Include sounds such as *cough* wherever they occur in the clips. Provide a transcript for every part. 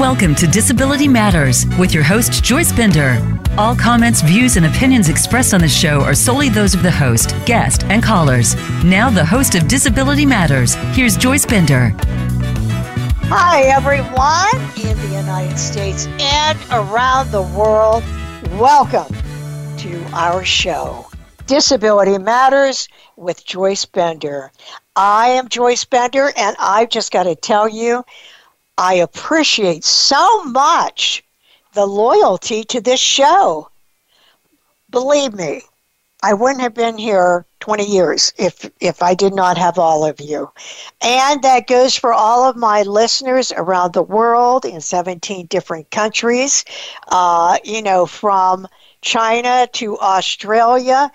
Welcome to Disability Matters with your host, Joyce Bender. All comments, views, and opinions expressed on the show are solely those of the host, guest, and callers. Now, the host of Disability Matters, here's Joyce Bender. Hi, everyone in the United States and around the world. Welcome to our show, Disability Matters with Joyce Bender. I am Joyce Bender, and I've just got to tell you, I appreciate so much the loyalty to this show. Believe me, I wouldn't have been here 20 years if if I did not have all of you. And that goes for all of my listeners around the world in 17 different countries, uh, you know, from China to Australia.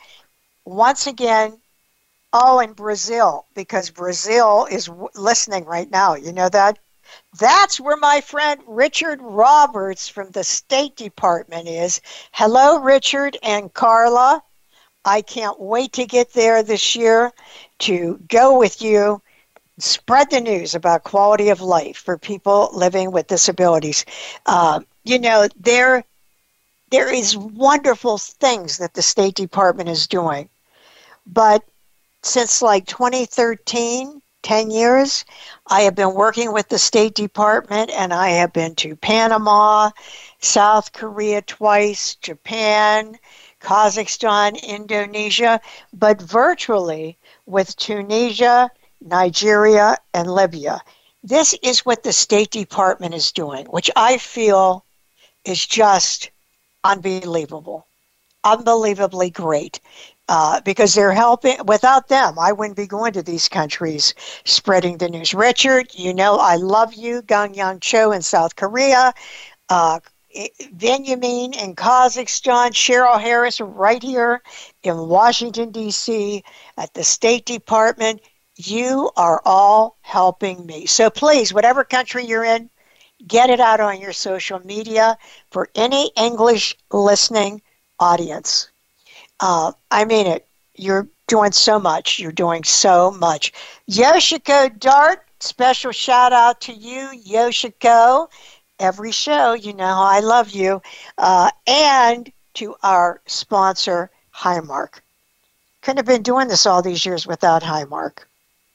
Once again, oh, and Brazil, because Brazil is w- listening right now. You know that? That's where my friend Richard Roberts from the State Department is. Hello, Richard and Carla. I can't wait to get there this year to go with you, spread the news about quality of life for people living with disabilities. Um, you know, there, there is wonderful things that the State Department is doing, but since like 2013, 10 years, I have been working with the State Department and I have been to Panama, South Korea twice, Japan, Kazakhstan, Indonesia, but virtually with Tunisia, Nigeria, and Libya. This is what the State Department is doing, which I feel is just unbelievable, unbelievably great. Uh, because they're helping. Without them, I wouldn't be going to these countries spreading the news. Richard, you know I love you. Gangyang Cho in South Korea, uh, Benjamin in Kazakhstan, Cheryl Harris right here in Washington, D.C., at the State Department. You are all helping me. So please, whatever country you're in, get it out on your social media for any English listening audience. Uh, I mean it. You're doing so much. You're doing so much. Yoshiko Dart, special shout out to you, Yoshiko every show. You know I love you. Uh, and to our sponsor, Highmark. Couldn't have been doing this all these years without Highmark.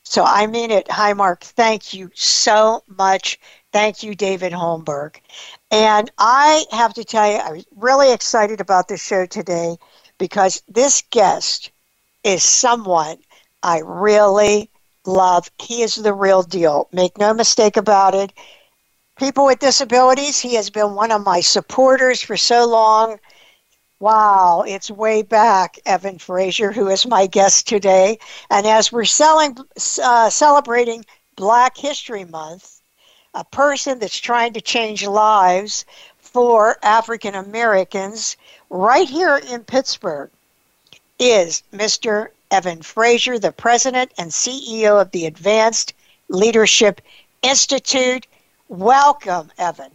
So I mean it, Highmark. Thank you so much. Thank you, David Holmberg. And I have to tell you, I was really excited about the show today because this guest is someone I really love. He is the real deal. Make no mistake about it people with disabilities. He has been one of my supporters for so long. Wow, it's way back, Evan Frazier, who is my guest today. And as we're selling, uh, celebrating Black History Month, a person that's trying to change lives for African Americans right here in Pittsburgh is Mr. Evan Frazier, the president and CEO of the Advanced Leadership Institute. Welcome, Evan.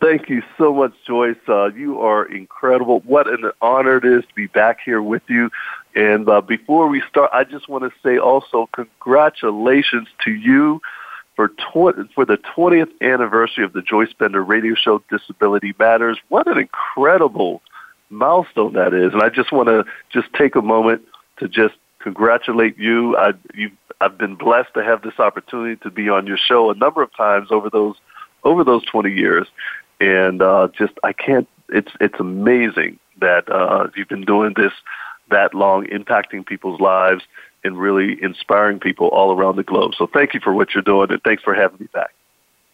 Thank you so much, Joyce. Uh, you are incredible. What an honor it is to be back here with you. And uh, before we start, I just want to say also congratulations to you for tw- for the 20th anniversary of the Joyce Bender Radio Show, Disability Matters. What an incredible milestone that is! And I just want to just take a moment to just congratulate you. I, you I've been blessed to have this opportunity to be on your show a number of times over those over those 20 years, and uh, just I can't. It's it's amazing that uh, you've been doing this that long, impacting people's lives and really inspiring people all around the globe. So thank you for what you're doing, and thanks for having me back.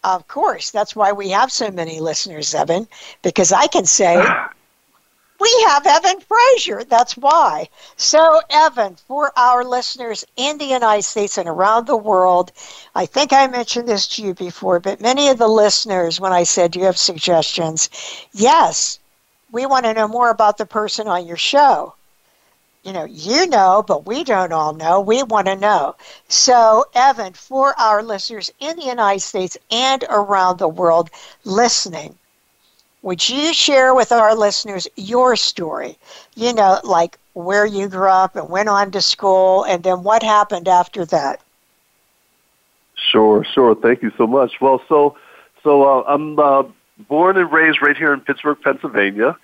Of course, that's why we have so many listeners, Evan, because I can say *laughs* we have Evan Frazier. That's why. So, Evan, for our listeners in the United States and around the world, I think I mentioned this to you before, but many of the listeners, when I said, Do you have suggestions? Yes, we want to know more about the person on your show. You know, you know, but we don't all know. We want to know. So, Evan, for our listeners in the United States and around the world listening, would you share with our listeners your story? You know, like where you grew up and went on to school, and then what happened after that? Sure, sure. Thank you so much. Well, so so uh, I'm uh, born and raised right here in Pittsburgh, Pennsylvania.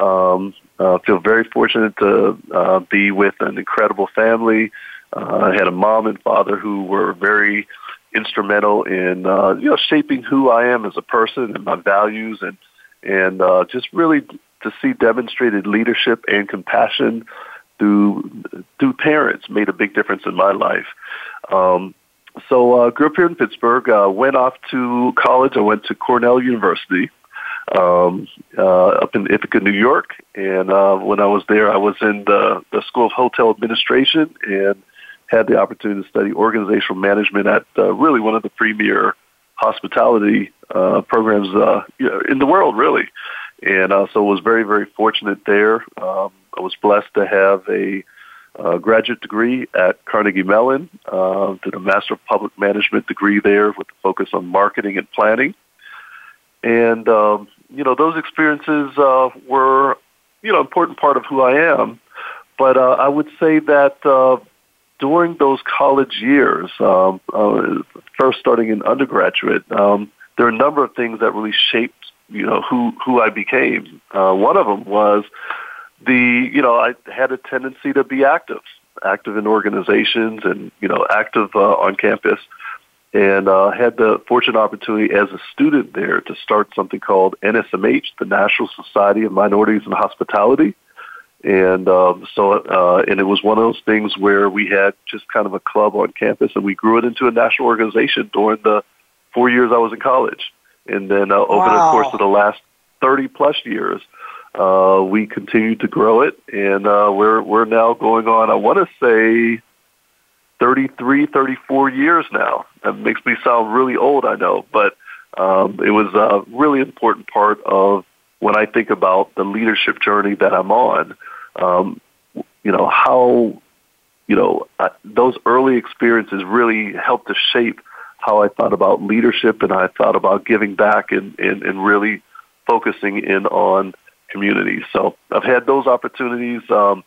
Um, uh, feel very fortunate to uh, be with an incredible family. Uh, I had a mom and father who were very instrumental in uh, you know shaping who I am as a person and my values and and uh, just really to see demonstrated leadership and compassion through through parents made a big difference in my life. Um, so uh, grew up here in Pittsburgh. Uh, went off to college. I went to Cornell University um, uh, up in Ithaca, New York. And uh, when I was there, I was in the, the School of Hotel Administration and had the opportunity to study organizational management at uh, really one of the premier hospitality uh, programs uh, in the world, really. And uh, so was very, very fortunate there. Um, I was blessed to have a uh, graduate degree at Carnegie Mellon, uh, did a Master of Public Management degree there with a focus on marketing and planning. And, um, you know, those experiences uh, were, you know, important part of who I am. But uh, I would say that uh, during those college years, um, uh, first starting in undergraduate, um, there are a number of things that really shaped, you know, who, who I became. Uh, one of them was the, you know, I had a tendency to be active, active in organizations and, you know, active uh, on campus and uh, had the fortunate opportunity as a student there to start something called NSMH, the National Society of Minorities in Hospitality. And um, so, uh, and it was one of those things where we had just kind of a club on campus, and we grew it into a national organization during the four years I was in college. And then uh, over wow. the course of the last 30 plus years, uh, we continued to grow it, and uh, we're we're now going on. I want to say 33, 34 years now. That makes me sound really old, I know, but um, it was a really important part of when I think about the leadership journey that I'm on. Um, you know how you know those early experiences really helped to shape how I thought about leadership and I thought about giving back and, and, and really focusing in on communities. So I've had those opportunities. Um,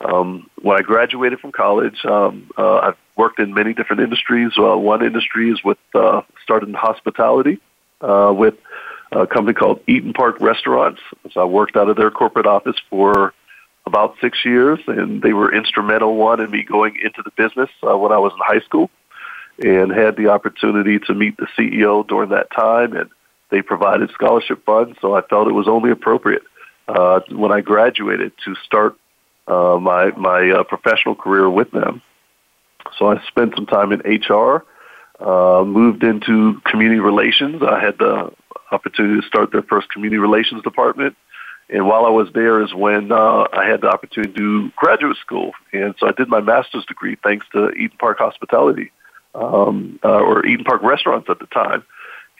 um, when I graduated from college, um, uh, I've worked in many different industries. Uh, one industry is with uh, started in hospitality uh, with a company called Eat'n Park Restaurants. So I worked out of their corporate office for about six years, and they were instrumental one in me going into the business uh, when I was in high school, and had the opportunity to meet the CEO during that time, and they provided scholarship funds. So I felt it was only appropriate uh, when I graduated to start uh, my my uh, professional career with them. So I spent some time in HR, uh, moved into community relations. I had the opportunity to start their first community relations department. And while I was there is when uh, I had the opportunity to do graduate school. And so I did my master's degree thanks to Eat'n Park Hospitality, um, uh, or Eat'n Park Restaurants at the time,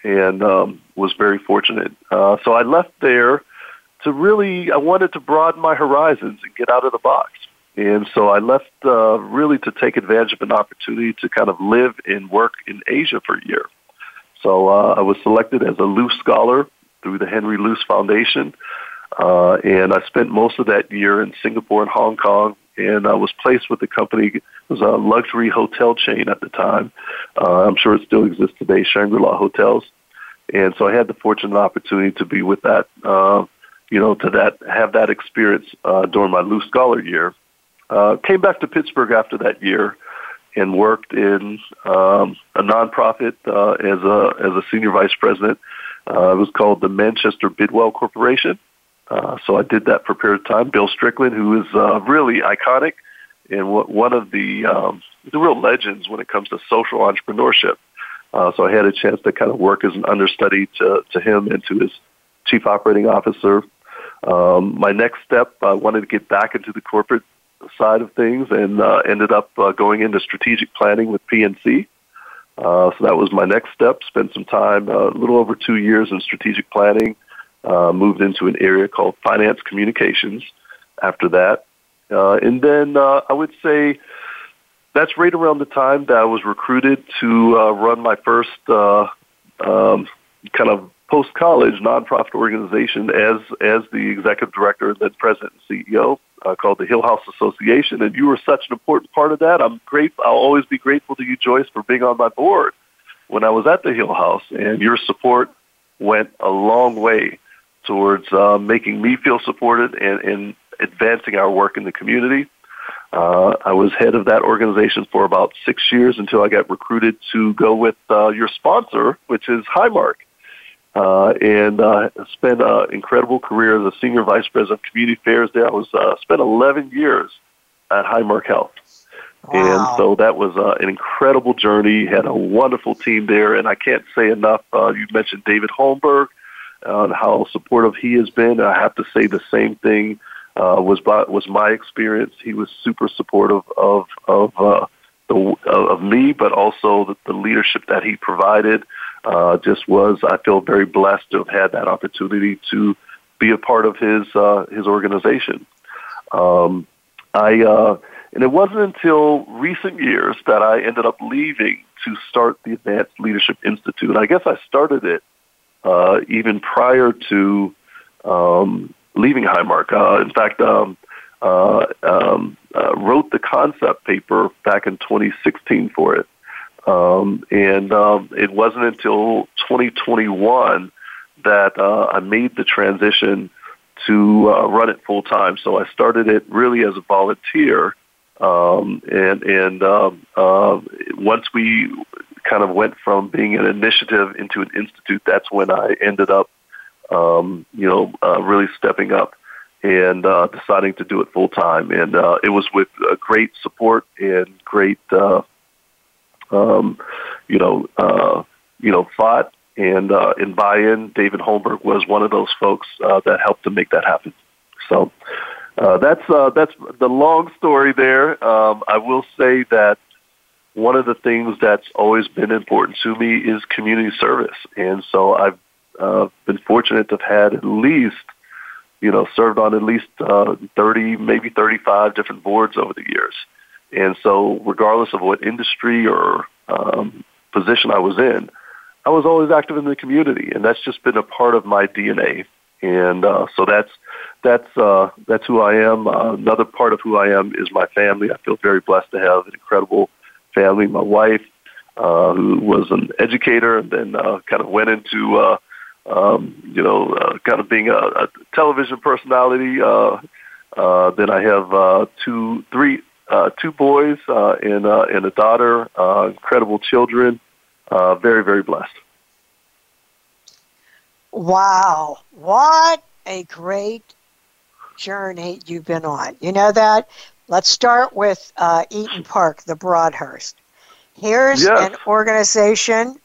and um, was very fortunate. Uh, so I left there to really, I wanted to broaden my horizons and get out of the box. And so I left uh, really to take advantage of an opportunity to kind of live and work in Asia for a year. So uh, I was selected as a Luce Scholar through the Henry Luce Foundation. Uh, and I spent most of that year in Singapore and Hong Kong. And I was placed with the company, it was a luxury hotel chain at the time. Uh, I'm sure it still exists today, Shangri-La Hotels. And so I had the fortunate opportunity to be with that uh, you know, to that have that experience uh, during my Luce Scholar year. Uh, came back to Pittsburgh after that year and worked in um, a nonprofit uh, as a as a senior vice president. Uh, it was called the Manchester Bidwell Corporation. Uh, so I did that for a period of time. Bill Strickland, who is uh, really iconic and one of the um, the real legends when it comes to social entrepreneurship. Uh, so I had a chance to kind of work as an understudy to, to him and to his chief operating officer um, my next step, I wanted to get back into the corporate side of things and uh, ended up uh, going into strategic planning with PNC. Uh, so that was my next step. Spent some time, uh, a little over two years in strategic planning. Uh, moved into an area called finance communications after that. Uh, and then uh, I would say that's right around the time that I was recruited to uh, run my first uh, um, kind of post college nonprofit organization as as the executive director and then president and CEO uh, called the Hill House Association, and you were such an important part of that. I'm great. I'll always be grateful to you, Joyce, for being on my board when I was at the Hill House, and your support went a long way towards uh, making me feel supported and, and advancing our work in the community. Uh, I was head of that organization for about six years until I got recruited to go with uh, your sponsor, which is Highmark. Uh, and uh, spent an incredible career as a senior vice president of community affairs there. I was uh, spent 11 years at Highmark Health. Wow. And so that was uh, an incredible journey. Had a wonderful team there, and I can't say enough. Uh, you mentioned David Holmberg uh, and how supportive he has been. I have to say the same thing uh, was by, was my experience. He was super supportive of of uh, the of me, but also the, the leadership that he provided. Uh, just was I feel very blessed to have had that opportunity to be a part of his uh, his organization. Um, I uh, and it wasn't until recent years that I ended up leaving to start the Advanced Leadership Institute. I guess I started it uh, even prior to um, leaving Highmark. Uh, in fact, um, uh, um, uh, wrote the concept paper back in 2016 for it. Um, and um, it wasn't until 2021 that uh, I made the transition to uh, run it full time. So I started it really as a volunteer. Um, and and um, uh, once we kind of went from being an initiative into an institute, that's when I ended up um, you know, uh, really stepping up and uh, deciding to do it full time. And uh, it was with great support and great, uh, um, you know, uh, you know, thought and uh, and buy-in. David Holmberg was one of those folks uh, that helped to make that happen. So uh, that's uh, that's the long story there. Um, I will say that one of the things that's always been important to me is community service, and so I've uh, been fortunate to have had at least, you know, served on at least uh, 30, maybe 35 different boards over the years. And so, regardless of what industry or um, position I was in, I was always active in the community, and that's just been a part of my DNA. And uh, so that's that's uh, that's who I am. Uh, another part of who I am is my family. I feel very blessed to have an incredible family. My wife, uh, who was an educator, and then uh, kind of went into uh, um, you know, uh, kind of being a, a television personality. Uh, uh, then I have uh, two, three, uh, two boys uh, and uh, and a daughter. Uh, incredible children. Uh, very, very blessed. Wow, what a great journey you've been on. You know that. Let's start with uh, Eat'n Park, the Broadhurst. Here's yes. an organization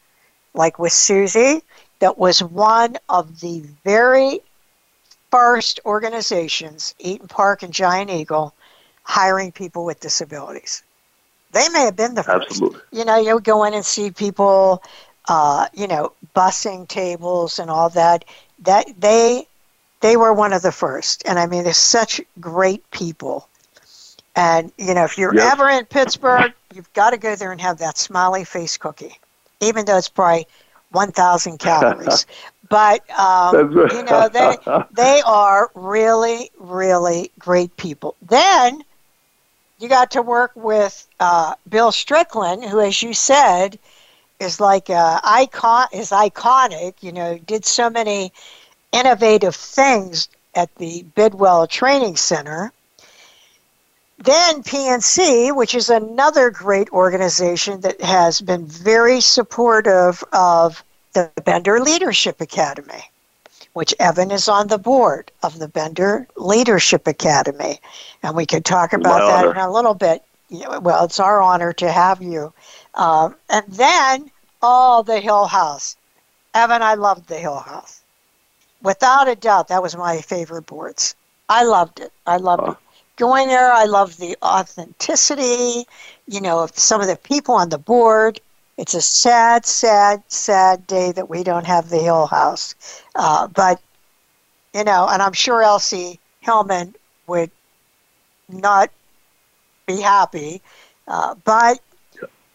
like with Susie that was one of the very first organizations, Eat'n Park and Giant Eagle, hiring people with disabilities. They may have been the first. Absolutely. You know, you go in and see people, uh, you know, bussing tables and all that. That they they were one of the first. And I mean, they're such great people. And you know, if you're yep. ever in Pittsburgh, you've got to go there and have that smiley face cookie, even though it's probably 1,000 *laughs* calories. but um, you know they *laughs* they are really really great people. Then you got to work with uh, Bill Strickland, who, as you said, is like uh, icon is iconic. You know, did so many innovative things at the Bidwell Training Center. Then PNC, which is another great organization that has been very supportive of the Bender Leadership Academy, which Evan is on the board of the Bender Leadership Academy. And we could talk about that in a little bit. Well, it's our honor to have you. Um, and then, oh, the Hill House. Evan, I loved the Hill House. Without a doubt, that was my favorite boards. I loved it. I loved it going there. I loved the authenticity, you know, of some of the people on the board. It's a sad, sad, sad day that we don't have the Hill House. Uh, but, you know, and I'm sure Elsie Hillman would not be happy. Uh, but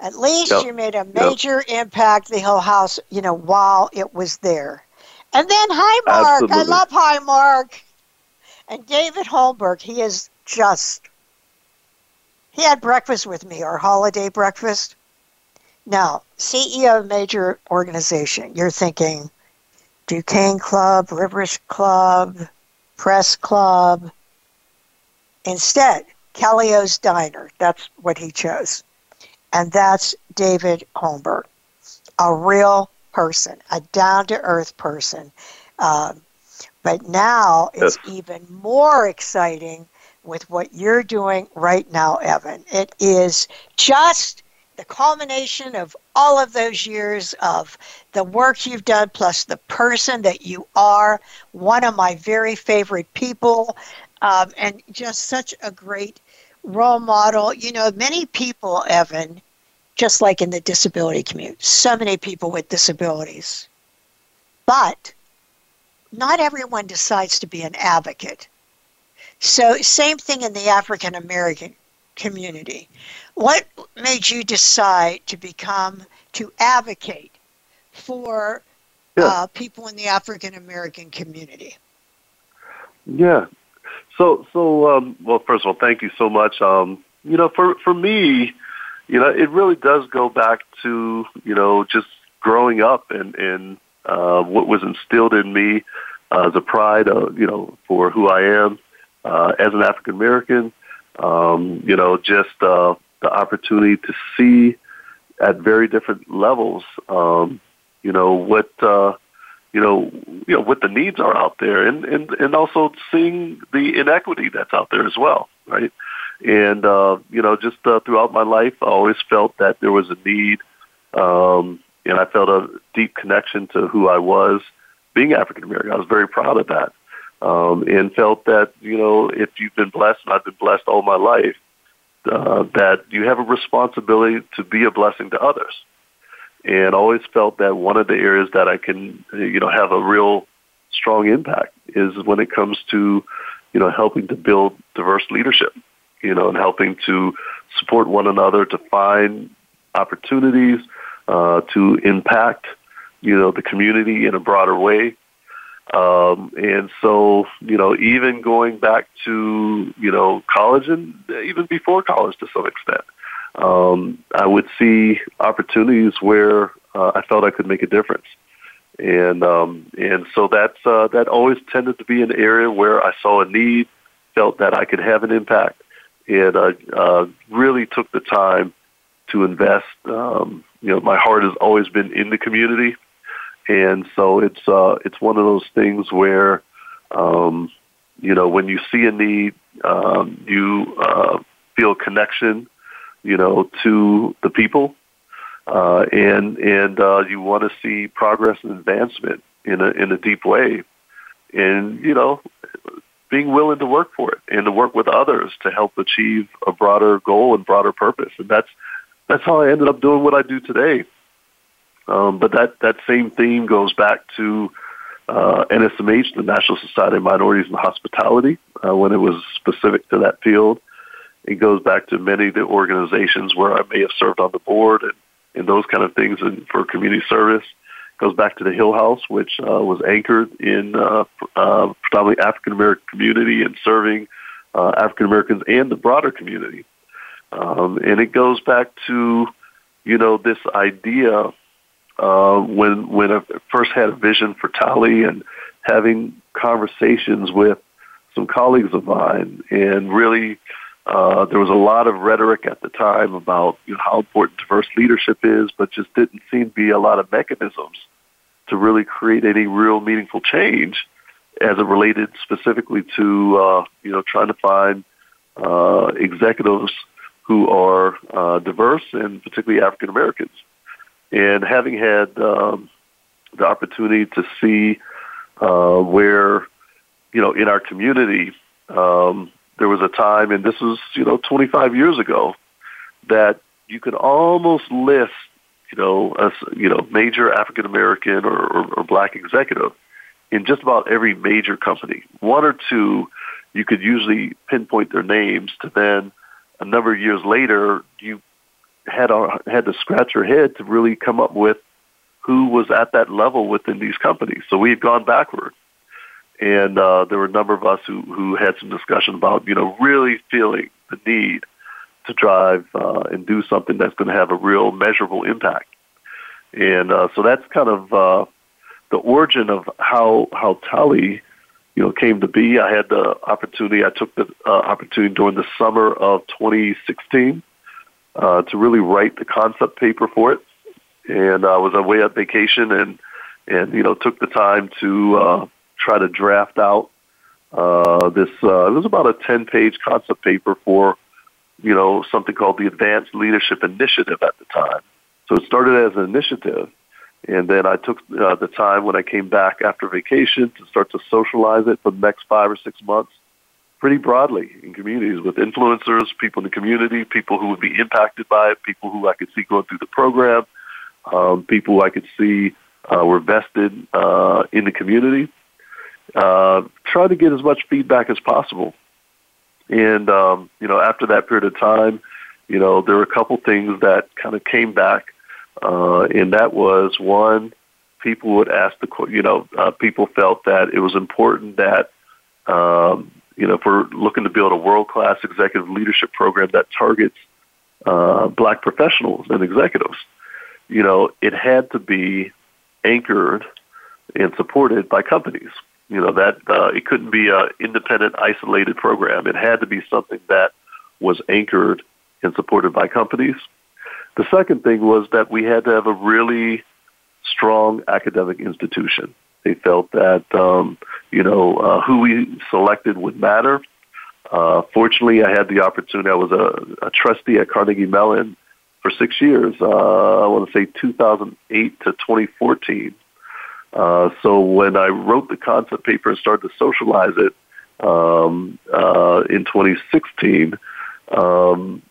at least yep. you made a major yep. impact, the Hill House, you know, while it was there. And then Highmark. I love Highmark. And David Holmberg, he is just he had breakfast with me, our holiday breakfast. Now, CEO of major organization, you're thinking, Duquesne Club, Rivers Club, Press Club. Instead, Kelly-O's Diner, that's what he chose. And that's David Holmberg, a real person, a down to earth person. Um, but now it's yes. even more exciting with what you're doing right now, Evan. It is just the culmination of all of those years of the work you've done plus the person that you are one of my very favorite people um, and just such a great role model. You know many people evan just like in the disability community so many people with disabilities. But not everyone decides to be an advocate. So same thing in the african american community what made you decide to become to advocate for yeah. uh, people in the African American community? Yeah. So so um, well, first of all, thank you so much. Um, you know, for for me, you know, it really does go back to you know just growing up and and uh, what was instilled in me uh, as a pride, of, you know, for who I am uh, as an African American. Um, you know, just uh, the opportunity to see at very different levels, um, you know, what, uh, you know, you know, what the needs are out there and, and, and also seeing the inequity that's out there as well, right? And, uh, you know, just uh, throughout my life, I always felt that there was a need, um, and I felt a deep connection to who I was being African American. I was very proud of that. Um, and felt that, you know, if you've been blessed, and I've been blessed all my life, uh, that you have a responsibility to be a blessing to others. And always felt that one of the areas that I can, you know, have a real strong impact is when it comes to, you know, helping to build diverse leadership, you know, and helping to support one another to find opportunities uh, to impact, you know, the community in a broader way, um, and so, you know, even going back to, you know, college and even before college to some extent, um, I would see opportunities where uh, I felt I could make a difference. And, um, and so that's, uh, that always tended to be an area where I saw a need, felt that I could have an impact, and, uh, uh, really took the time to invest. Um, you know, my heart has always been in the community and so it's uh, it's one of those things where um, you know when you see a need, um, you uh, feel connection, you know, to the people, uh, and and uh, you want to see progress and advancement in a in a deep way, and you know, being willing to work for it and to work with others to help achieve a broader goal and broader purpose, and that's that's how I ended up doing what I do today. Um, but that, that same theme goes back to uh, NSMH, the National Society of Minorities in Hospitality, uh, when it was specific to that field. It goes back to many of the organizations where I may have served on the board and, and those kind of things and for community service. It goes back to the Hill House, which uh, was anchored in uh, uh, predominantly African American community and serving uh, African Americans and the broader community. Um, and it goes back to, you know, this idea uh, when when I first had a vision for TALI and having conversations with some colleagues of mine, and really uh, there was a lot of rhetoric at the time about you know, how important diverse leadership is, but just didn't seem to be a lot of mechanisms to really create any real meaningful change as it related specifically to uh, you know trying to find uh, executives who are uh, diverse and particularly African Americans. And having had um, the opportunity to see uh, where, you know, in our community, um, there was a time, and this was, you know, 25 years ago, that you could almost list, you know, a you know major African American or, or, or black executive in just about every major company. One or two, you could usually pinpoint their names to then a number of years later, you had had to scratch her head to really come up with who was at that level within these companies. So we had gone backward. And uh, there were a number of us who, who had some discussion about, you know, really feeling the need to drive uh, and do something that's going to have a real measurable impact. And uh, so that's kind of uh, the origin of how how TALI, you know, came to be. I had the opportunity. I took the uh, opportunity during the summer of 2016 uh, to really write the concept paper for it, and I was away on vacation and and you know took the time to uh, try to draft out uh, this. Uh, it was about a 10 page concept paper for you know something called the Advanced Leadership Initiative at the time. So it started as an initiative and then I took uh, the time when I came back after vacation to start to socialize it for the next five or six months pretty broadly in communities with influencers, people in the community, people who would be impacted by it, people who I could see going through the program, um, people who I could see uh, were vested uh, in the community. Uh, try to get as much feedback as possible. And, um, you know, after that period of time, you know, there were a couple things that kind of came back uh, and that was one, people would ask the, you know, uh, people felt that it was important that, um, you know, if we're looking to build a world-class executive leadership program that targets uh, black professionals and executives, you know, it had to be anchored and supported by companies. You know that uh, it couldn't be an independent, isolated program. It had to be something that was anchored and supported by companies. The second thing was that we had to have a really strong academic institution. They felt that um, you know uh, who we selected would matter. Uh, fortunately, I had the opportunity. I was a, a trustee at Carnegie Mellon for six years. Uh, I want to say 2008 to 2014. Uh, so when I wrote the concept paper and started to socialize it um, uh, in 2016, um,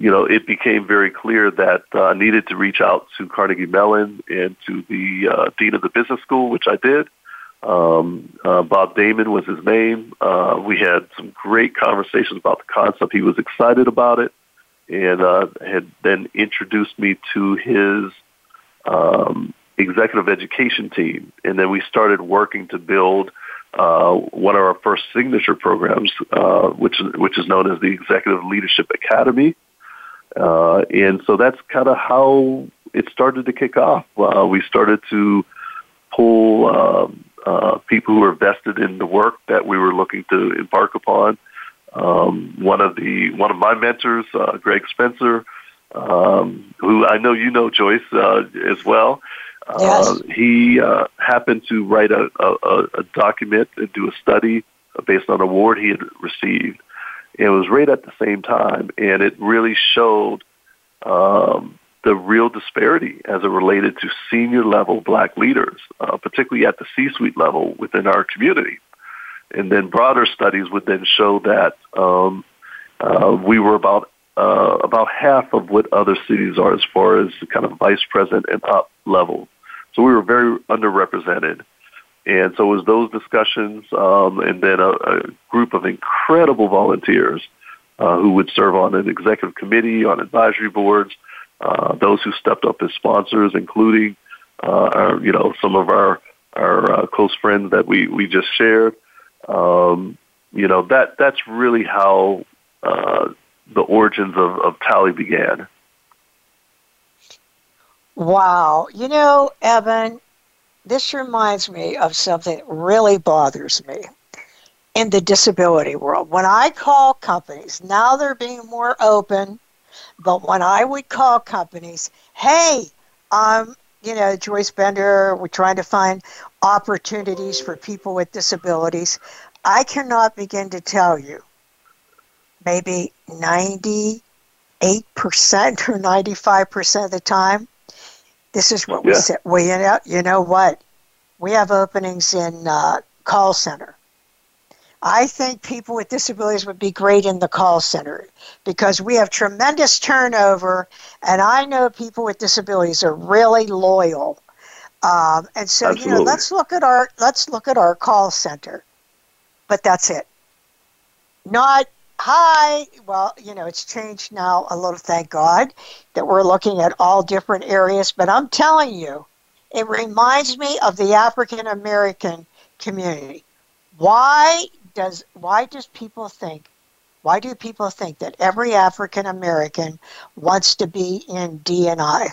you know, it became very clear that uh, I needed to reach out to Carnegie Mellon and to the uh, dean of the business school, which I did. Um, uh, Bob Dammon was his name. Uh, we had some great conversations about the concept. He was excited about it, and uh, had then introduced me to his um, executive education team. And then we started working to build uh, one of our first signature programs, uh, which which is known as the Executive Leadership Academy. Uh, and so that's kind of how it started to kick off. Uh, we started to pull um, uh, people who were vested in the work that we were looking to embark upon. Um, one of the one of my mentors, uh, Greg Spencer, um, who I know you know, Joyce, uh, as well. Uh, yes. He uh, happened to write a, a, a document and do a study based on an award he had received it was right at the same time, and it really showed um, the real disparity as it related to senior level black leaders, uh, particularly at the C-suite level within our community. And then broader studies would then show that um, uh, we were about uh, about half of what other cities are as far as kind of vice president and up level. So we were very underrepresented. And so it was those discussions, um, and then a, a, group of incredible volunteers uh, who would serve on an executive committee, on advisory boards, uh, those who stepped up as sponsors, including uh, our, you know, some of our our uh, close friends that we we just shared. Um, you know that that's really how uh, the origins of, of TALI began. Wow, you know, Evan, this reminds me of something that really bothers me in the disability world. When I call companies, now they're being more open, but when I would call companies, hey, um, you know, Joyce Bender, we're trying to find opportunities for people with disabilities. I cannot begin to tell you, maybe 98% or 95% of the time, this is what we said. Well, you know, you know what? We have openings in uh, call center. I think people with disabilities would be great in the call center because we have tremendous turnover, and I know people with disabilities are really loyal. Um, and so, Absolutely. you know, let's look at our let's look at our call center, but that's it. Not hi. Well, you know, it's changed now a little, thank God, that we're looking at all different areas. But I'm telling you, it reminds me of the African American community. Why does why does people think why do people think that every African American wants to be in DNI?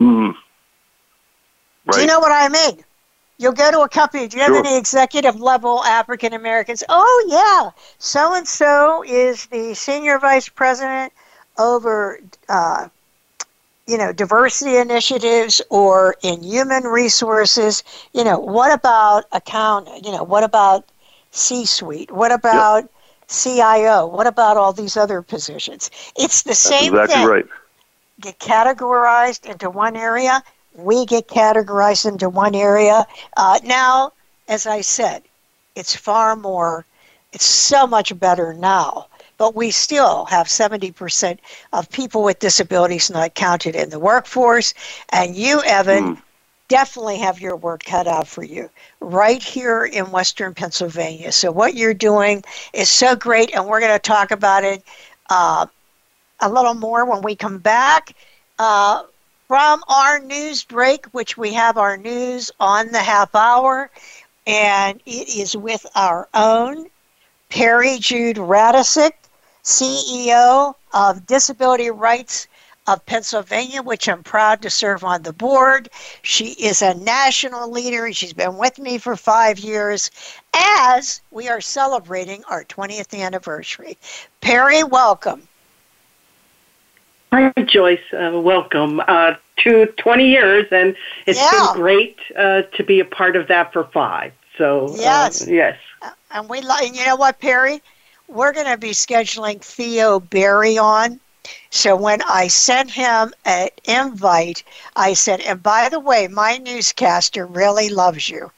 Mm. Right. Do you know what I mean? You'll go to a company. Do you have Sure. any executive level African Americans? Oh, yeah. So and so is the senior vice president over, uh, you know, diversity initiatives or in human resources. You know, what about account? You know, what about C suite? What about CIO? What about all these other positions? It's the That's same exactly thing right. get categorized into one area. We get categorized into one area. Uh, now, as I said, it's far more, it's so much better now. But we still have 70% of people with disabilities not counted in the workforce. And you, Evan, Mm. definitely have your work cut out for you right here in Western Pennsylvania. So, what you're doing is so great, and we're going to talk about it uh, a little more when we come back uh, from our news break, which we have our news on the half hour, and it is with our own Peri Jude Radecic, CEO of Disability Rights of Pennsylvania, which I'm proud to serve on the board. She is a national leader, she's been with me for five years as we are celebrating our 20th anniversary. Peri, welcome. Hi, Joyce. Uh, welcome uh, to 20 years, and it's Yeah. been great uh, to be a part of that for five. So, Yes. uh, yes. And we like, you know what, Peri? We're going to be scheduling Theo Barry on. So when I sent him an invite, I said, and by the way, my newscaster really loves you,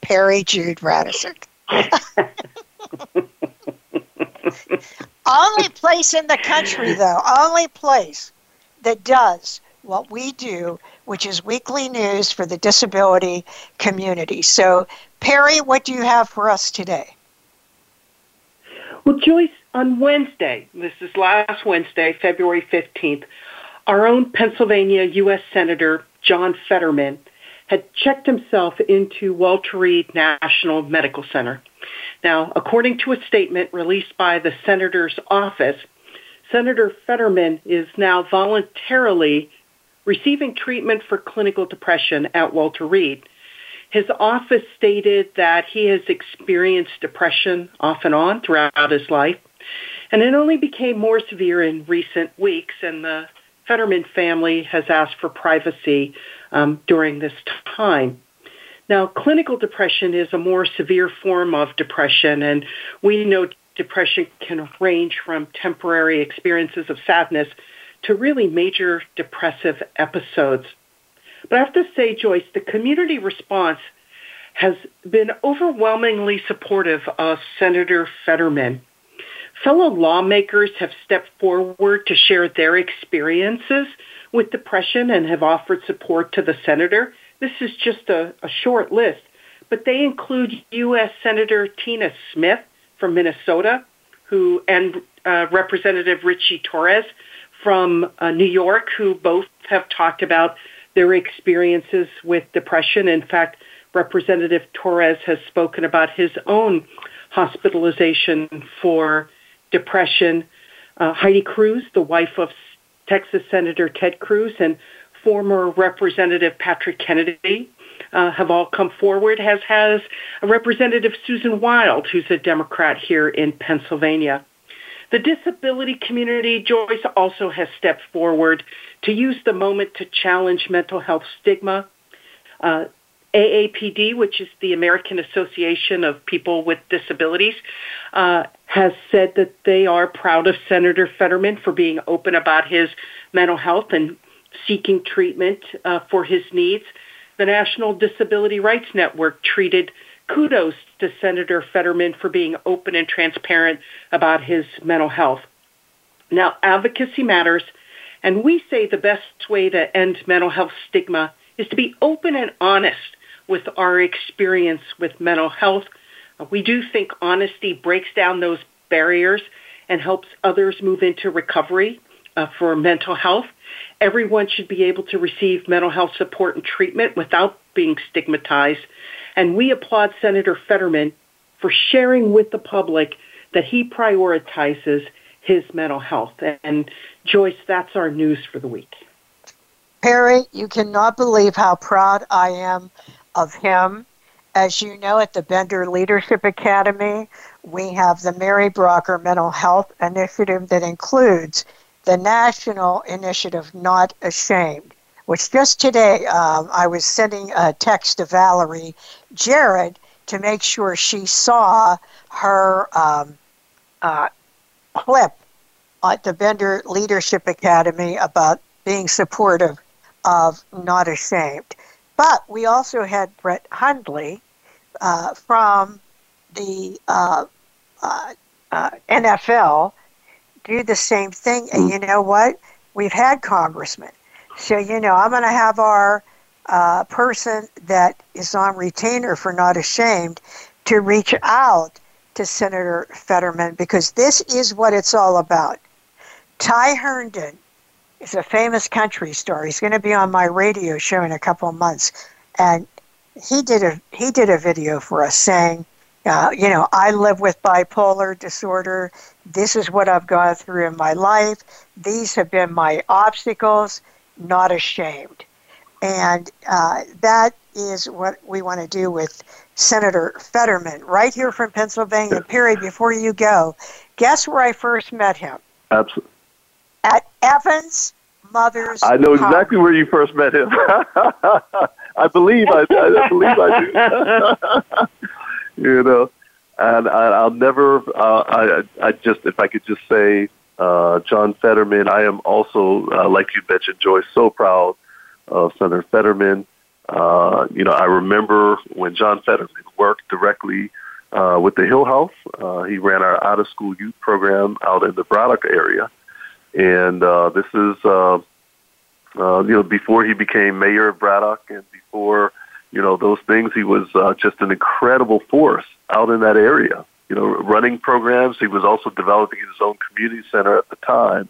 Peri Jude Radecic. *laughs* *laughs* only place in the country, though, only place that does what we do, which is weekly news for the disability community. So, Peri, what do you have for us today? Well, Joyce, on Wednesday, this is last Wednesday, February 15th, our own Pennsylvania U.S. Senator John Fetterman had checked himself into Walter Reed National Medical Center. Now, according to a statement released by the senator's office, Senator Fetterman is now voluntarily receiving treatment for clinical depression at Walter Reed. His office stated that he has experienced depression off and on throughout his life, and it only became more severe in recent weeks, and the Fetterman family has asked for privacy um, during this time. Now, clinical depression is a more severe form of depression, and we know depression can range from temporary experiences of sadness to really major depressive episodes. But I have to say, Joyce, the community response has been overwhelmingly supportive of Senator Fetterman. Fellow lawmakers have stepped forward to share their experiences with depression and have offered support to the senator. This is just a, a short list, but they include U.S. Senator Tina Smith from Minnesota, who and uh, Representative Richie Torres from uh, New York, who both have talked about their experiences with depression. In fact, Representative Torres has spoken about his own hospitalization for depression. Uh, Heidi Cruz, the wife of Texas Senator Ted Cruz, and former Representative Patrick Kennedy uh, have all come forward, as has Representative Susan Wild, who's a Democrat here in Pennsylvania. The disability community, Joyce, also has stepped forward to use the moment to challenge mental health stigma. Uh, AAPD, which is the American Association of People with Disabilities, uh, has said that they are proud of Senator Fetterman for being open about his mental health and seeking treatment uh, for his needs. The National Disability Rights Network treated kudos to Senator Fetterman for being open and transparent about his mental health. Now, advocacy matters, and we say the best way to end mental health stigma is to be open and honest with our experience with mental health. We do think honesty breaks down those barriers and helps others move into recovery uh, for mental health. Everyone should be able to receive mental health support and treatment without being stigmatized. And we applaud Senator Fetterman for sharing with the public that he prioritizes his mental health. And Joyce, that's our news for the week. Perry, you cannot believe how proud I am of him. As you know, at the Bender Leadership Academy, we have the Mary Brocker Mental Health Initiative that includes the National Initiative Not Ashamed, which just today um, I was sending a text to Valerie Jarrett to make sure she saw her um, uh, clip at the Bender Leadership Academy about being supportive of Not Ashamed. But we also had Brett Hundley uh, from the uh, uh, uh NFL do the same thing. And you know what? We've had congressmen. So, you know, I'm going to have our uh, person that is on retainer for Not Ashamed to reach out to Senator Fetterman because this is what it's all about. Ty Herndon is a famous country star. He's going to be on my radio show in a couple of months, and he did a he did a video for us saying, uh, you know, I live with bipolar disorder. This is what I've gone through in my life. These have been my obstacles. Not ashamed, and uh, that is what we want to do with Senator Fetterman right here from Pennsylvania. Peri, before you go, guess where I first met him? Absolutely at Evans Mother's. I know exactly where you first met him. *laughs* I believe I, I believe I do. *laughs* you know, and I, will never. Uh, I I just if I could just say, uh, John Fetterman. I am also uh, like you mentioned, Joyce. So proud of Senator Fetterman. Uh, you know, I remember when John Fetterman worked directly uh, with the Hill House. Uh, he ran our out of school youth program out in the Braddock area and uh, this is, uh, uh, you know, before he became mayor of Braddock and before, you know, those things, he was uh, just an incredible force out in that area. You know, running programs. He was also developing his own community center at the time.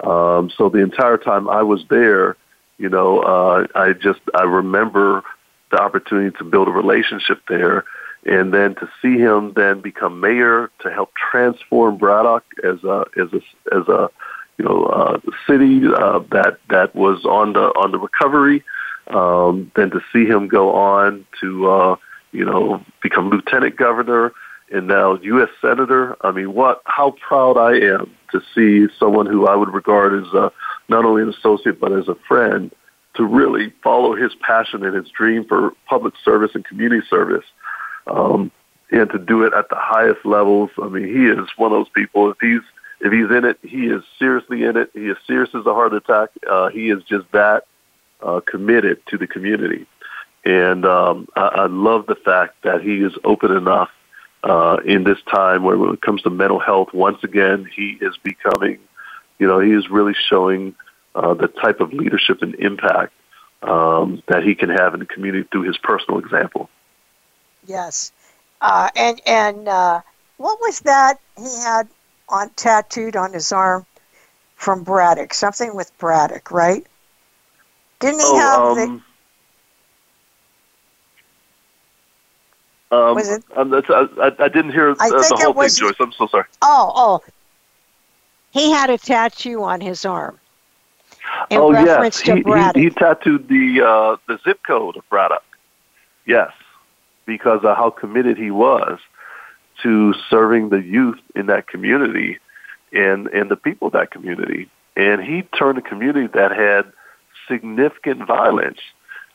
Um, so the entire time I was there, you know, uh, I just I remember the opportunity to build a relationship there, and then to see him then become mayor to help transform Braddock as a as a as a you know, uh, city uh, that that was on the on the recovery. Um, then to see him go on to uh, you know become lieutenant governor and now U.S. senator. I mean, what? How proud I am to see someone who I would regard as a, not only an associate but as a friend to really follow his passion and his dream for public service and community service. Um, and to do it at the highest levels. I mean, he is one of those people. If he's if he's in it, he is seriously in it. He is serious as a heart attack. Uh, he is just that uh, committed to the community. And um, I, I love the fact that he is open enough uh, in this time where when it comes to mental health, once again, he is becoming, you know, he is really showing uh, the type of leadership and impact um, that he can have in the community through his personal example. Yes. Uh, and and uh, what was that he had on tattooed on his arm from Braddock, something with Braddock, right? Didn't he oh, have um, the? Um, was it? Um, I, I, didn't hear uh, the whole was, thing, Joyce. I'm so sorry. Oh, oh. He had a tattoo on his arm. In oh yes, he, he, he, tattooed the uh, the zip code of Braddock. Yes, because of how committed he was to serving the youth in that community and and the people of that community. And he turned a community that had significant violence.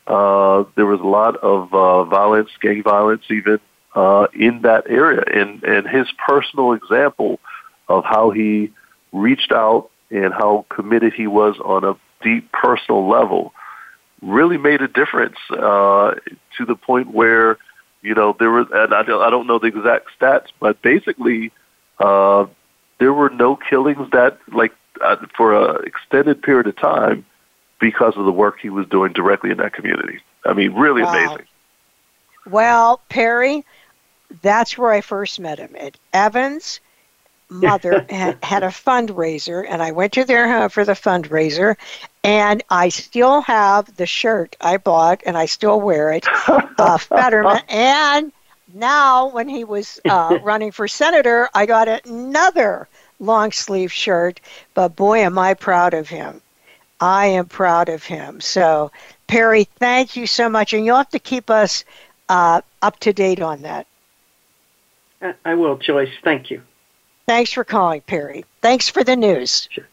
Uh, there was a lot of uh, violence, gang violence, even uh, in that area. And and his personal example of how he reached out and how committed he was on a deep personal level really made a difference uh, to the point where you know, there were, and I don't, I don't know the exact stats, but basically, uh, there were no killings that, like, uh, for an extended period of time because of the work he was doing directly in that community. I mean, really wow. amazing. Well, Peri, that's where I first met him at Evans mother *laughs* had, had a fundraiser, and I went to their home for the fundraiser, and I still have the shirt I bought, and I still wear it, uh, *laughs* Fetterman. And now, when he was uh, running for senator, I got another long sleeve shirt. But boy, am I proud of him. I am proud of him. So, Peri, thank you so much. And you'll have to keep us uh, up to date on that. I will, Joyce. Thank you. Thanks for calling, Peri. Thanks for the news. Sure.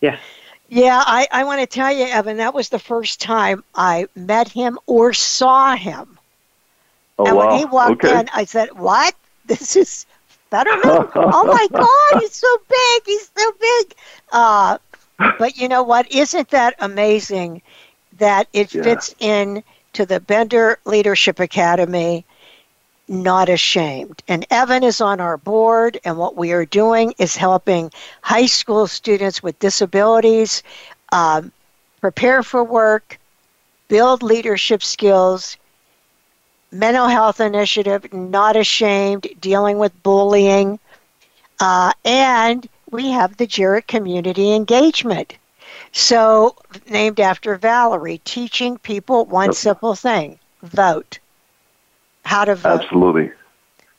Yeah. Yeah, I, I want to tell you, Evan, that was the first time I met him or saw him. Oh, and wow. when he walked okay. in, I said, What? This is Fetterman? *laughs* oh my God, he's so big. He's so big. Uh, but you know what? Isn't that amazing that it Yeah. fits in to the Bender Leadership Academy? Not ashamed. And Evan is on our board, and what we are doing is helping high school students with disabilities um, prepare for work, build leadership skills, mental health initiative, not ashamed, dealing with bullying, uh, and we have the Jarrett Community Engagement. So, named after Valerie, teaching people one simple thing vote. How to vote. Absolutely.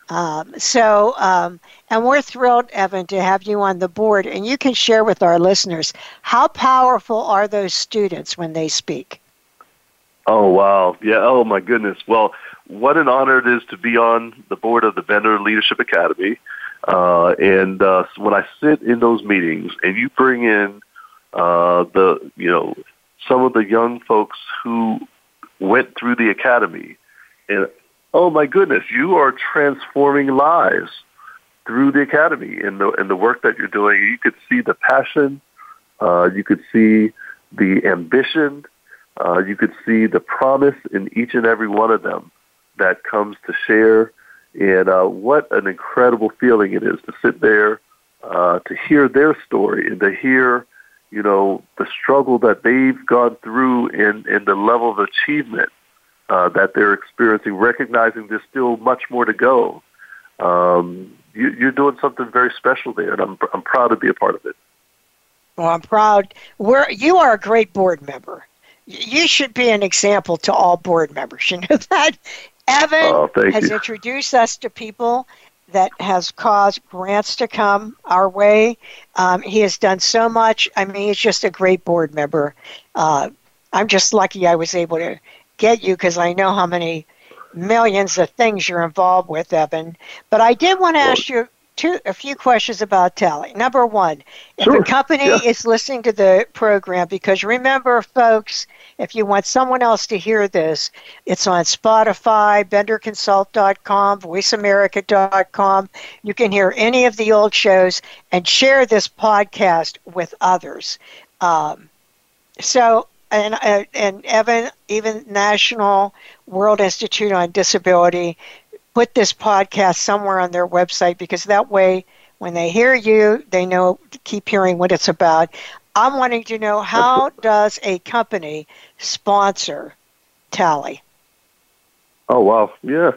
Um, so, um, and we're thrilled, Evan, to have you on the board. And you can share with our listeners how powerful are those students when they speak? Oh wow, yeah. Oh my goodness. Well, what an honor it is to be on the board of the Bender Leadership Academy. Uh, and uh, when I sit in those meetings, and you bring in uh, the, you know, some of the young folks who went through the academy, and oh my goodness, you are transforming lives through the academy and the and the work that you're doing. You could see the passion, uh, you could see the ambition, uh, you could see the promise in each and every one of them that comes to share. And uh, what an incredible feeling it is to sit there, uh, to hear their story, and to hear, you know, the struggle that they've gone through and, and the level of achievement uh, that they're experiencing, recognizing there's still much more to go. Um, you, you're doing something very special there, and I'm, I'm proud to be a part of it. Well, I'm proud. We're, you are a great board member. You should be an example to all board members. You know *laughs* that? Evan Oh, has you. introduced us to people that has caused grants to come our way. Um, he has done so much. I mean, he's just a great board member. Uh, I'm just lucky I was able to get you because I know how many millions of things you're involved with, Evan. But I did want to ask you two, a few questions about TALI. Number one, if Sure, a company yeah. is listening to the program, because remember, folks, if you want someone else to hear this, it's on Spotify, BenderConsult.com, VoiceAmerica.com. You can hear any of the old shows and share this podcast with others. Um, so, and, uh, and Evan, even National World Institute on Disability, put this podcast somewhere on their website because that way, when they hear you, they know keep hearing what it's about. I'm wanting to know how does a company sponsor TALI? Oh wow, yeah.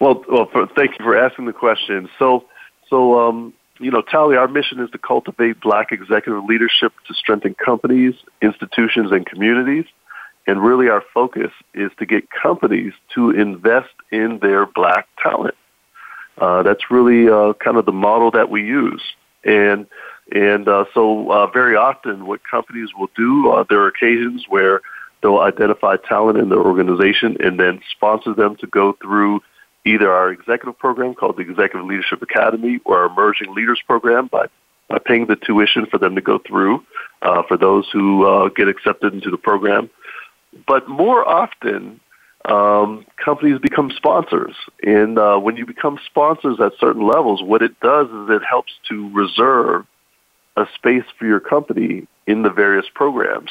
Well, well, for, thank you for asking the question. So, so um, you know, TALI, our mission is to cultivate Black executive leadership to strengthen companies, institutions, and communities. And really, our focus is to get companies to invest in their Black talent. Uh, that's really uh, kind of the model that we use. And and uh, so, uh, very often, what companies will do, uh, there are occasions where they'll identify talent in their organization and then sponsor them to go through either our executive program called the Executive Leadership Academy or our Emerging Leaders Program by, by paying the tuition for them to go through uh, for those who get accepted into the program. But more often, um, companies become sponsors. And uh, when you become sponsors at certain levels, what it does is it helps to reserve a space for your company in the various programs.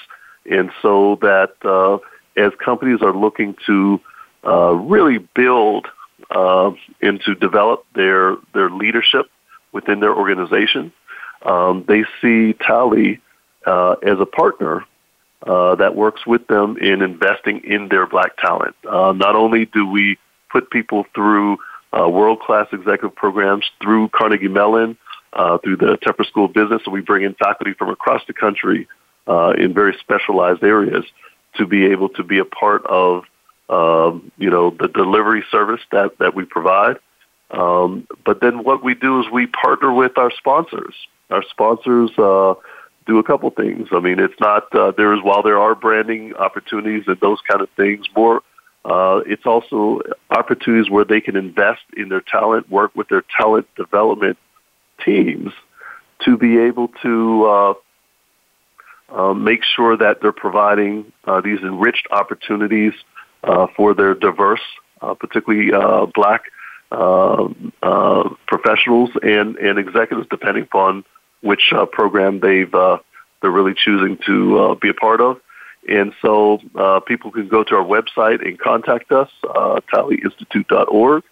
And so that uh, as companies are looking to uh, really build uh, and to develop their, their leadership within their organization, um, they see TALI uh, as a partner uh, that works with them in investing in their black talent. Uh, not only do we put people through uh, world-class executive programs through Carnegie Mellon, uh, through the Tepper School of Business, and we bring in faculty from across the country uh, in very specialized areas to be able to be a part of, um, you know, the delivery service that, that we provide. Um, but then what we do is we partner with our sponsors. Our sponsors, do a couple things. I mean, it's not uh, there is while there are branding opportunities and those kind of things. More, uh, it's also opportunities where they can invest in their talent, work with their talent development teams to be able to uh, uh, make sure that they're providing uh, these enriched opportunities uh, for their diverse, uh, particularly uh, black uh, uh, professionals and, and executives, depending upon which uh, program they've uh, they're really choosing to uh, be a part of. And so uh, people can go to our website and contact us, uh, tallyinstitute.org,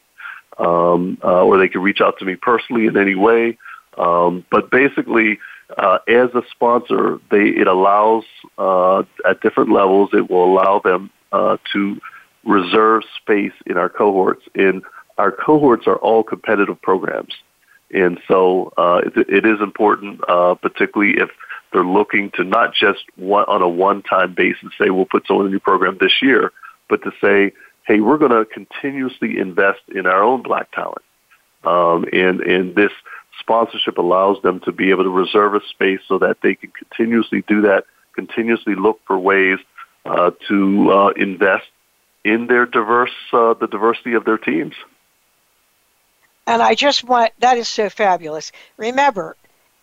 um, uh, or they can reach out to me personally in any way. Um, but basically, uh, as a sponsor, they it allows uh, at different levels. It will allow them uh, to reserve space in our cohorts. And our cohorts are all competitive programs. And so uh, it, it is important, uh, particularly if they're looking to not just one, on a one-time basis say we'll put someone in a new program this year, but to say, hey, we're going to continuously invest in our own black talent. Um, and, and this sponsorship allows them to be able to reserve a space so that they can continuously do that, continuously look for ways uh, to uh, invest in their diverse, uh, the diversity of their teams. And I just want, that is so fabulous. Remember,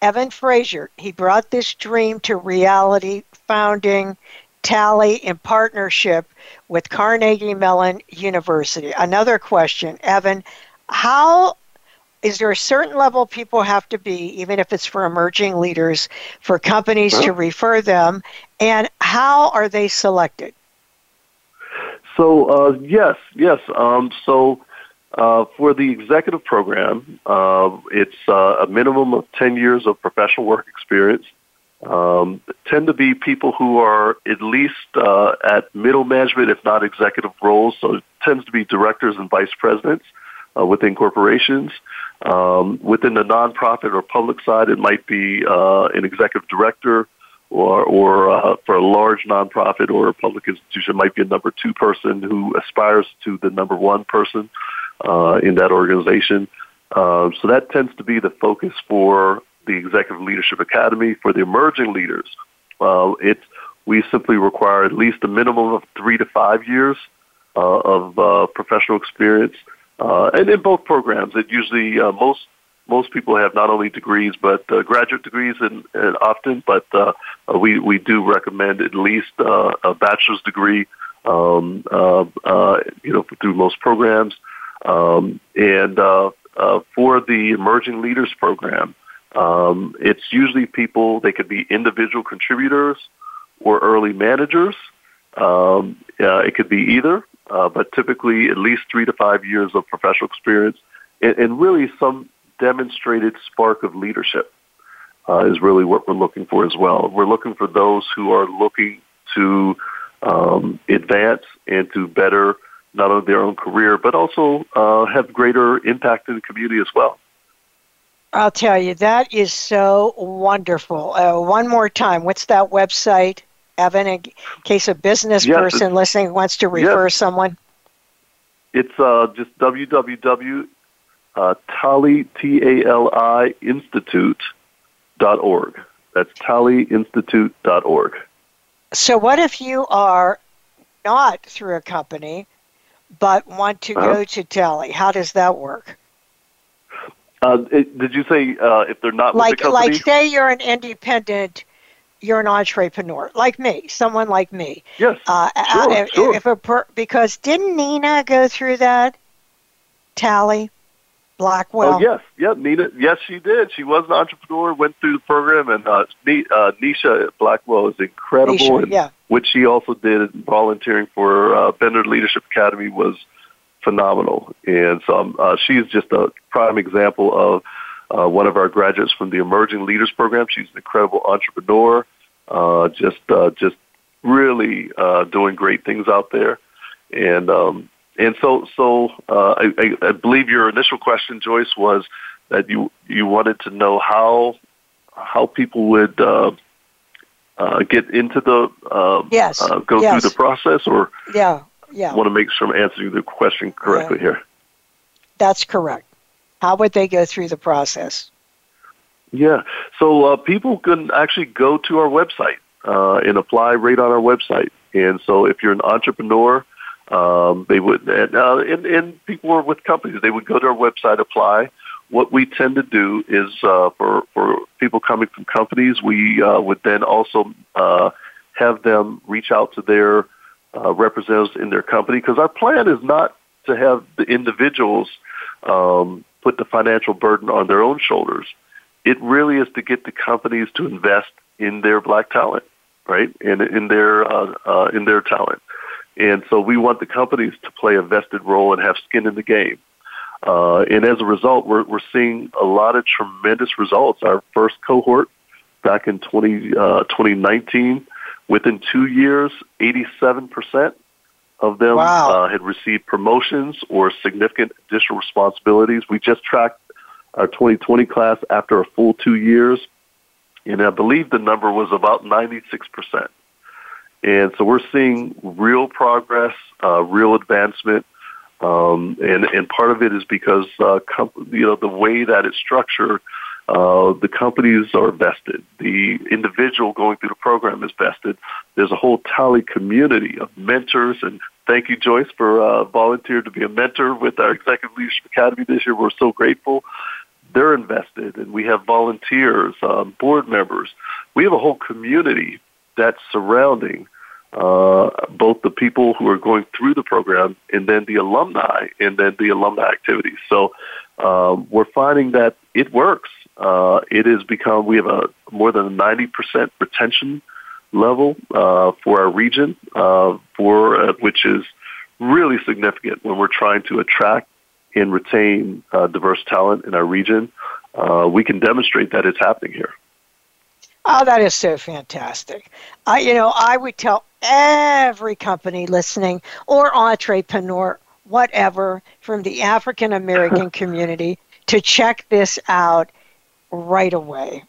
Evan Frazier, he brought this dream to reality, founding TALI in partnership with Carnegie Mellon University. Another question, Evan, how is there a certain level people have to be, even if it's for emerging leaders, for companies to refer them, and how are they selected? So uh, yes, yes. Um, so uh, for the executive program, uh, it's uh, a minimum of 10 years of professional work experience. Um, tend to be people who are at least uh, at middle management, if not executive roles. So it tends to be directors and vice presidents uh, within corporations. Um, within the nonprofit or public side, it might be uh, an executive director, or, or uh, for a large nonprofit or a public institution, might be a number two person who aspires to the number one person uh, in that organization. Uh, so that tends to be the focus for the Executive Leadership Academy. For the emerging leaders, uh, it's we simply require at least a minimum of three to five years uh, of uh, professional experience. Uh, and in both programs, it usually most most people have not only degrees but uh, graduate degrees and, and often, but uh, we we do recommend at least uh, a bachelor's degree. Um, uh, uh, you know, through most programs, um, and uh, uh, for the emerging leaders program, um, it's usually people. They could be individual contributors or early managers. Um, uh, it could be either, uh, but typically at least three to five years of professional experience, and, and really some demonstrated spark of leadership uh, is really what we're looking for as well. We're looking for those who are looking to um, advance and to better not only their own career, but also uh, have greater impact in the community as well. I'll tell you, that is so wonderful. Uh, one more time, what's that website, Evan, in case a business yes, person listening wants to refer yes. someone? It's uh, just www uh, TALI, T-A-L-I, Institute dot org. That's tallyinstitute dot org. So what if you are not through a company, but want to uh-huh. go to TALI? How does that work? Uh, it, did you say uh, if they're not like like say you're an independent, you're an entrepreneur like me, someone like me. Yes, uh, sure, if, sure. If a per, because didn't Nina go through that? TALI. Blackwell. Oh yes, yeah, Nina. Yes, she did. She was an entrepreneur, went through the program, and uh, uh, Nisha Blackwell is incredible. Nisha, and yeah. What she also did volunteering for uh, Bender Leadership Academy was phenomenal, and so um, uh, she's just a prime example of uh, one of our graduates from the Emerging Leaders Program. She's an incredible entrepreneur, uh, just uh, just really uh, doing great things out there, and um, and so, so uh, I, I believe your initial question, Joyce, was that you you wanted to know how how people would uh, uh, get into the uh, yes, uh, go yes. through the process, or yeah, yeah. Want to make sure I'm answering the question correctly yeah. here. That's correct. How would they go through the process? Yeah. So uh, people can actually go to our website uh, and apply right on our website. And so if you're an entrepreneur, um, they would, and, uh, and, and people are with companies, they would go to our website, apply. What we tend to do is uh, for, for people coming from companies, we uh, would then also uh, have them reach out to their uh, representatives in their company because our plan is not to have the individuals um, put the financial burden on their own shoulders. It really is to get the companies to invest in their black talent, right? And in their uh, uh, in their talent. And so we want the companies to play a vested role and have skin in the game. Uh, and as a result, we're, we're seeing a lot of tremendous results. Our first cohort back in 20, uh, 2019, within two years, 87% of them wow. uh, had received promotions or significant additional responsibilities. We just tracked our 2020 class after a full two years, and I believe the number was about 96%. And so we're seeing real progress, uh, real advancement, um, and and part of it is because uh, comp- you know the way that it's structured, uh, the companies are vested. The individual going through the program is vested. There's a whole TALI community of mentors, and thank you, Joyce, for uh, volunteering to be a mentor with our Executive Leadership Academy this year. We're so grateful. They're invested, and we have volunteers, um, board members. We have a whole community that's surrounding uh, both the people who are going through the program and then the alumni and then the alumni activities. So um, we're finding that it works. Uh, it has become, we have a more than 90% retention level uh, for our region, uh, for uh, which is really significant when we're trying to attract and retain diverse talent in our region. We can demonstrate that it's happening here. Oh, that is so fantastic. I, you know, I would tell every company listening or entrepreneur, whatever, from the African American *laughs* community to check this out right away.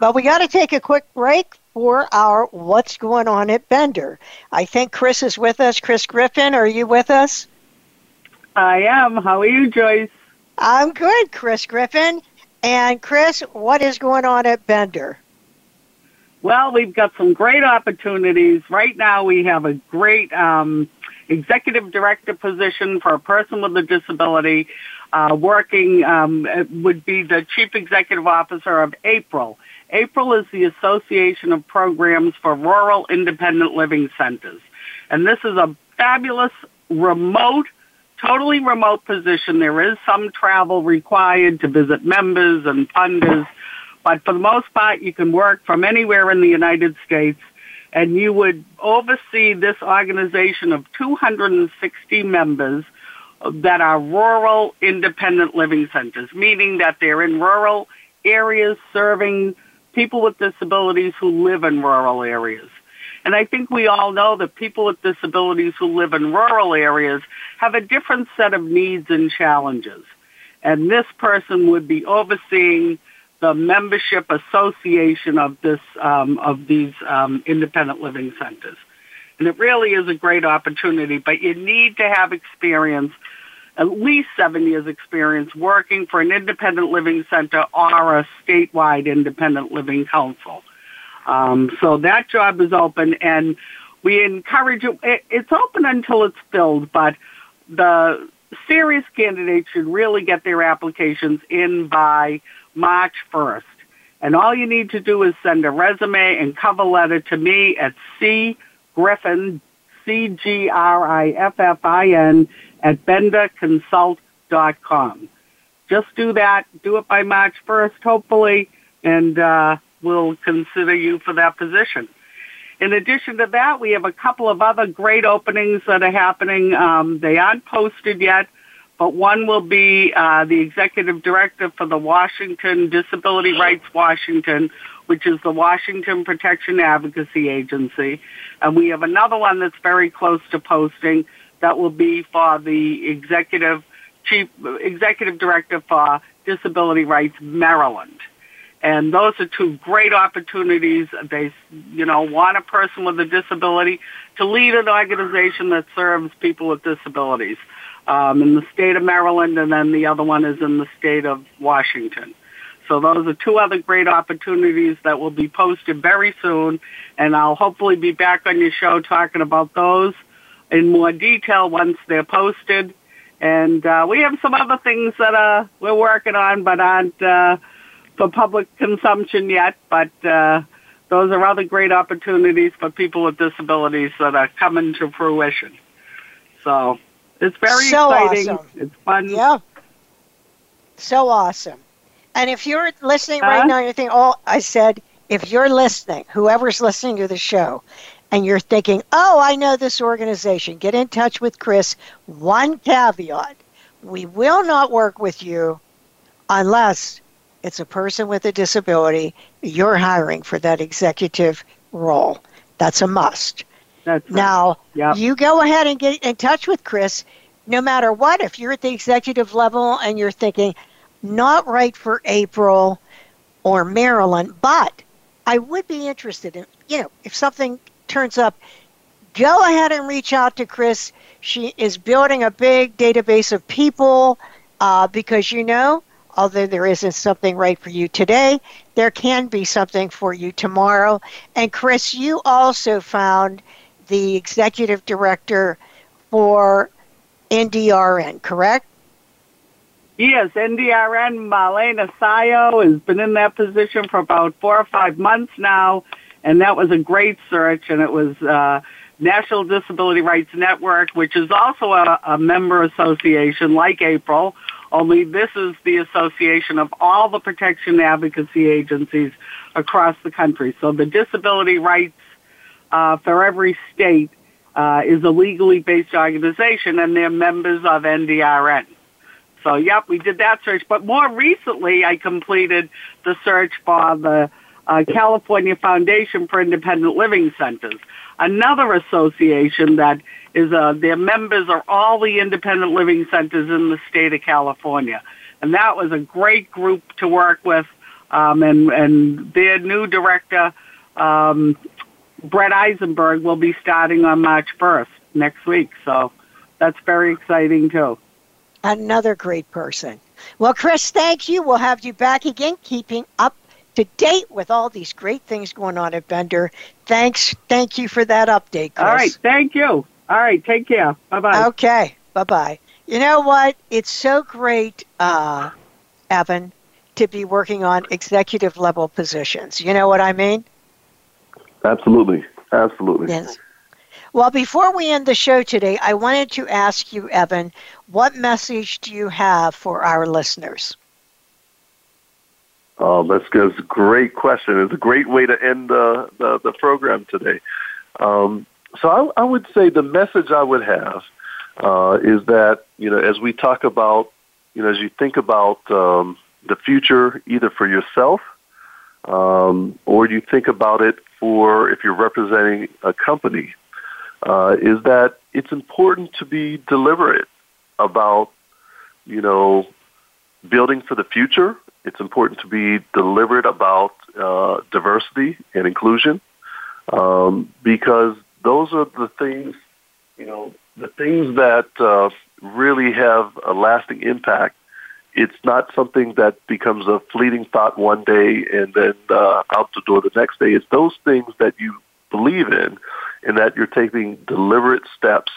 But we got to take a quick break for our What's Going On at Bender. I think Chris is with us. Chris Griffin, are you with us? I am. How are you, Joyce? I'm good, Chris Griffin. And Chris, what is going on at Bender? Well, we've got some great opportunities. Right now, we have a great um, executive director position for a person with a disability. Uh, working um, would be the chief executive officer of APRIL. APRIL is the Association of Programs for Rural Independent Living Centers. And this is a fabulous remote, totally remote position. There is some travel required to visit members and funders but for the most part, you can work from anywhere in the United States and you would oversee this organization of 260 members that are rural independent living centers, meaning that they're in rural areas serving people with disabilities who live in rural areas. And I think we all know that people with disabilities who live in rural areas have a different set of needs and challenges. And this person would be overseeing the membership association of this um, of these um, independent living centers. And it really is a great opportunity, but you need to have experience, at least seven years experience working for an independent living center or a statewide independent living council. Um, so that job is open and we encourage it. It's open until it's filled, but the serious candidates should really get their applications in by March 1st. And all you need to do is send a resume and cover letter to me at C Griffin, C-G-R-I-F-F-I-N, at benderconsult.com. Just do that. Do it by March 1st, hopefully, and uh, we'll consider you for that position. In addition to that, we have a couple of other great openings that are happening. Um, they aren't posted yet, but one will be uh, the executive director for the Washington Disability Rights Washington, which is the Washington Protection Advocacy Agency. And we have another one that's very close to posting that will be for the executive chief executive director for Disability Rights Maryland. And those are two great opportunities. They, you know, want a person with a disability to lead an organization that serves people with disabilities um, in the state of Maryland, and then the other one is in the state of Washington. So those are two other great opportunities that will be posted very soon, and I'll hopefully be back on your show talking about those in more detail once they're posted. And uh, we have some other things that uh, we're working on, but aren't uh, for public consumption yet. But uh, those are other great opportunities for people with disabilities that are coming to fruition. So it's very so exciting. Awesome. It's fun. Yeah. So awesome. And if you're listening Huh? right now, you're thinking, oh, I said, if you're listening, whoever's listening to the show, and you're thinking, oh, I know this organization, get in touch with Chris. One caveat we will not work with you unless it's a person with a disability you're hiring for that executive role. That's a must. That's right. Now, Yep. you go ahead and get in touch with Chris. No matter what, if you're at the executive level and you're thinking, not right for APRIL or Maryland, but I would be interested in, you know, if something turns up, go ahead and reach out to Chris. She is building a big database of people uh, because, you know, although there isn't something right for you today, there can be something for you tomorrow. And Chris, you also found the executive director for NDRN, correct? Yes, NDRN Marlene Sallo has been in that position for about four or five months now, and that was a great search, and it was uh, National Disability Rights Network, which is also a, a member association like APRIL, only this is the association of all the protection advocacy agencies across the country. So the disability rights uh, for every state uh, is a legally based organization, and they're members of NDRN. So, yep, we did that search. But more recently, I completed the search for the uh, California Foundation for Independent Living Centers, another association that is, uh, their members are all the independent living centers in the state of California. And that was a great group to work with. Um, and, and their new director, um, Brett Eisenberg, will be starting on March 1st next week. So that's very exciting, too. Another great person. Well, Chris, thank you. We'll have you back again, keeping up to date with all these great things going on at Bender. Thanks. Thank you for that update, Chris. All right. Thank you. All right. Take care. Bye bye. Okay. Bye bye. You know what? It's so great, uh, Evan, to be working on executive level positions. You know what I mean? Absolutely. Absolutely. Yes. Well, before we end the show today, I wanted to ask you, Evan, what message do you have for our listeners? Oh, that's, that's a great question. It's a great way to end the, the, the program today. Um, so I, I would say the message I would have uh, is that, you know, as we talk about, you know, as you think about um, the future, either for yourself um, or you think about it for if you're representing a company, uh, is that it's important to be deliberate about, you know, building for the future. It's important to be deliberate about uh, diversity and inclusion um, because those are the things, you know, the things that uh, really have a lasting impact. It's not something that becomes a fleeting thought one day and then uh, out the door the next day. It's those things that you believe in and that you're taking deliberate steps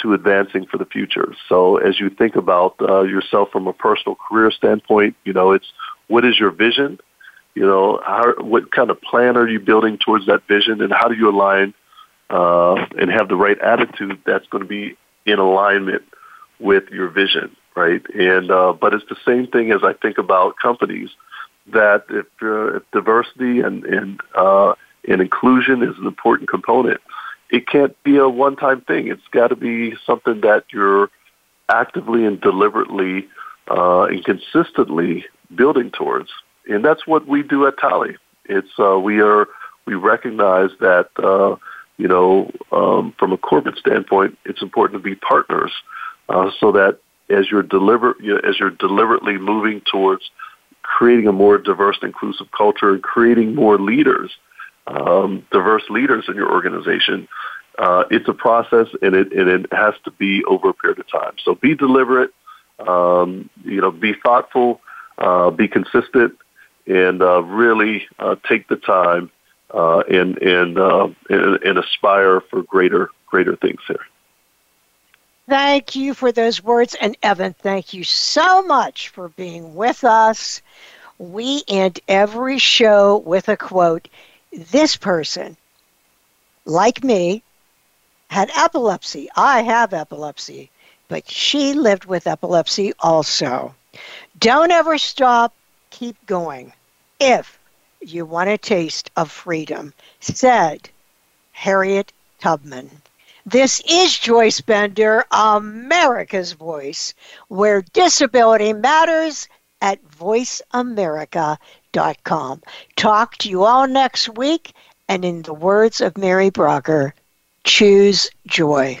to advancing for the future. So as you think about uh, yourself from a personal career standpoint, you know, it's what is your vision? You know, how, what kind of plan are you building towards that vision, and how do you align uh, and have the right attitude that's going to be in alignment with your vision, right? And uh, but it's the same thing as I think about companies that if, uh, if diversity and and uh, and inclusion is an important component, it can't be a one-time thing. It's got to be something that you're actively and deliberately uh, and consistently building towards. And that's what we do at TALI. It's uh, we are we recognize that uh, you know um, from a corporate standpoint, it's important to be partners uh, so that as you're deliver as you're deliberately moving towards creating a more diverse and inclusive culture and creating more leaders, um, diverse leaders in your organization. Uh, it's a process, and it and it has to be over a period of time. So be deliberate, um, you know, be thoughtful, uh, be consistent, and uh, really uh, take the time uh, and and, uh, and and aspire for greater greater things here. Thank you for those words. And Evan, thank you so much for being with us. We end every show with a quote. This person, like me, had epilepsy. I have epilepsy, but she lived with epilepsy also. Don't ever stop, keep going. If you want a taste of freedom, said Harriet Tubman. This is Joyce Bender, America's Voice, where disability matters at voiceamerica.com. Talk to you all next week, and in the words of Mary Brocker, choose joy.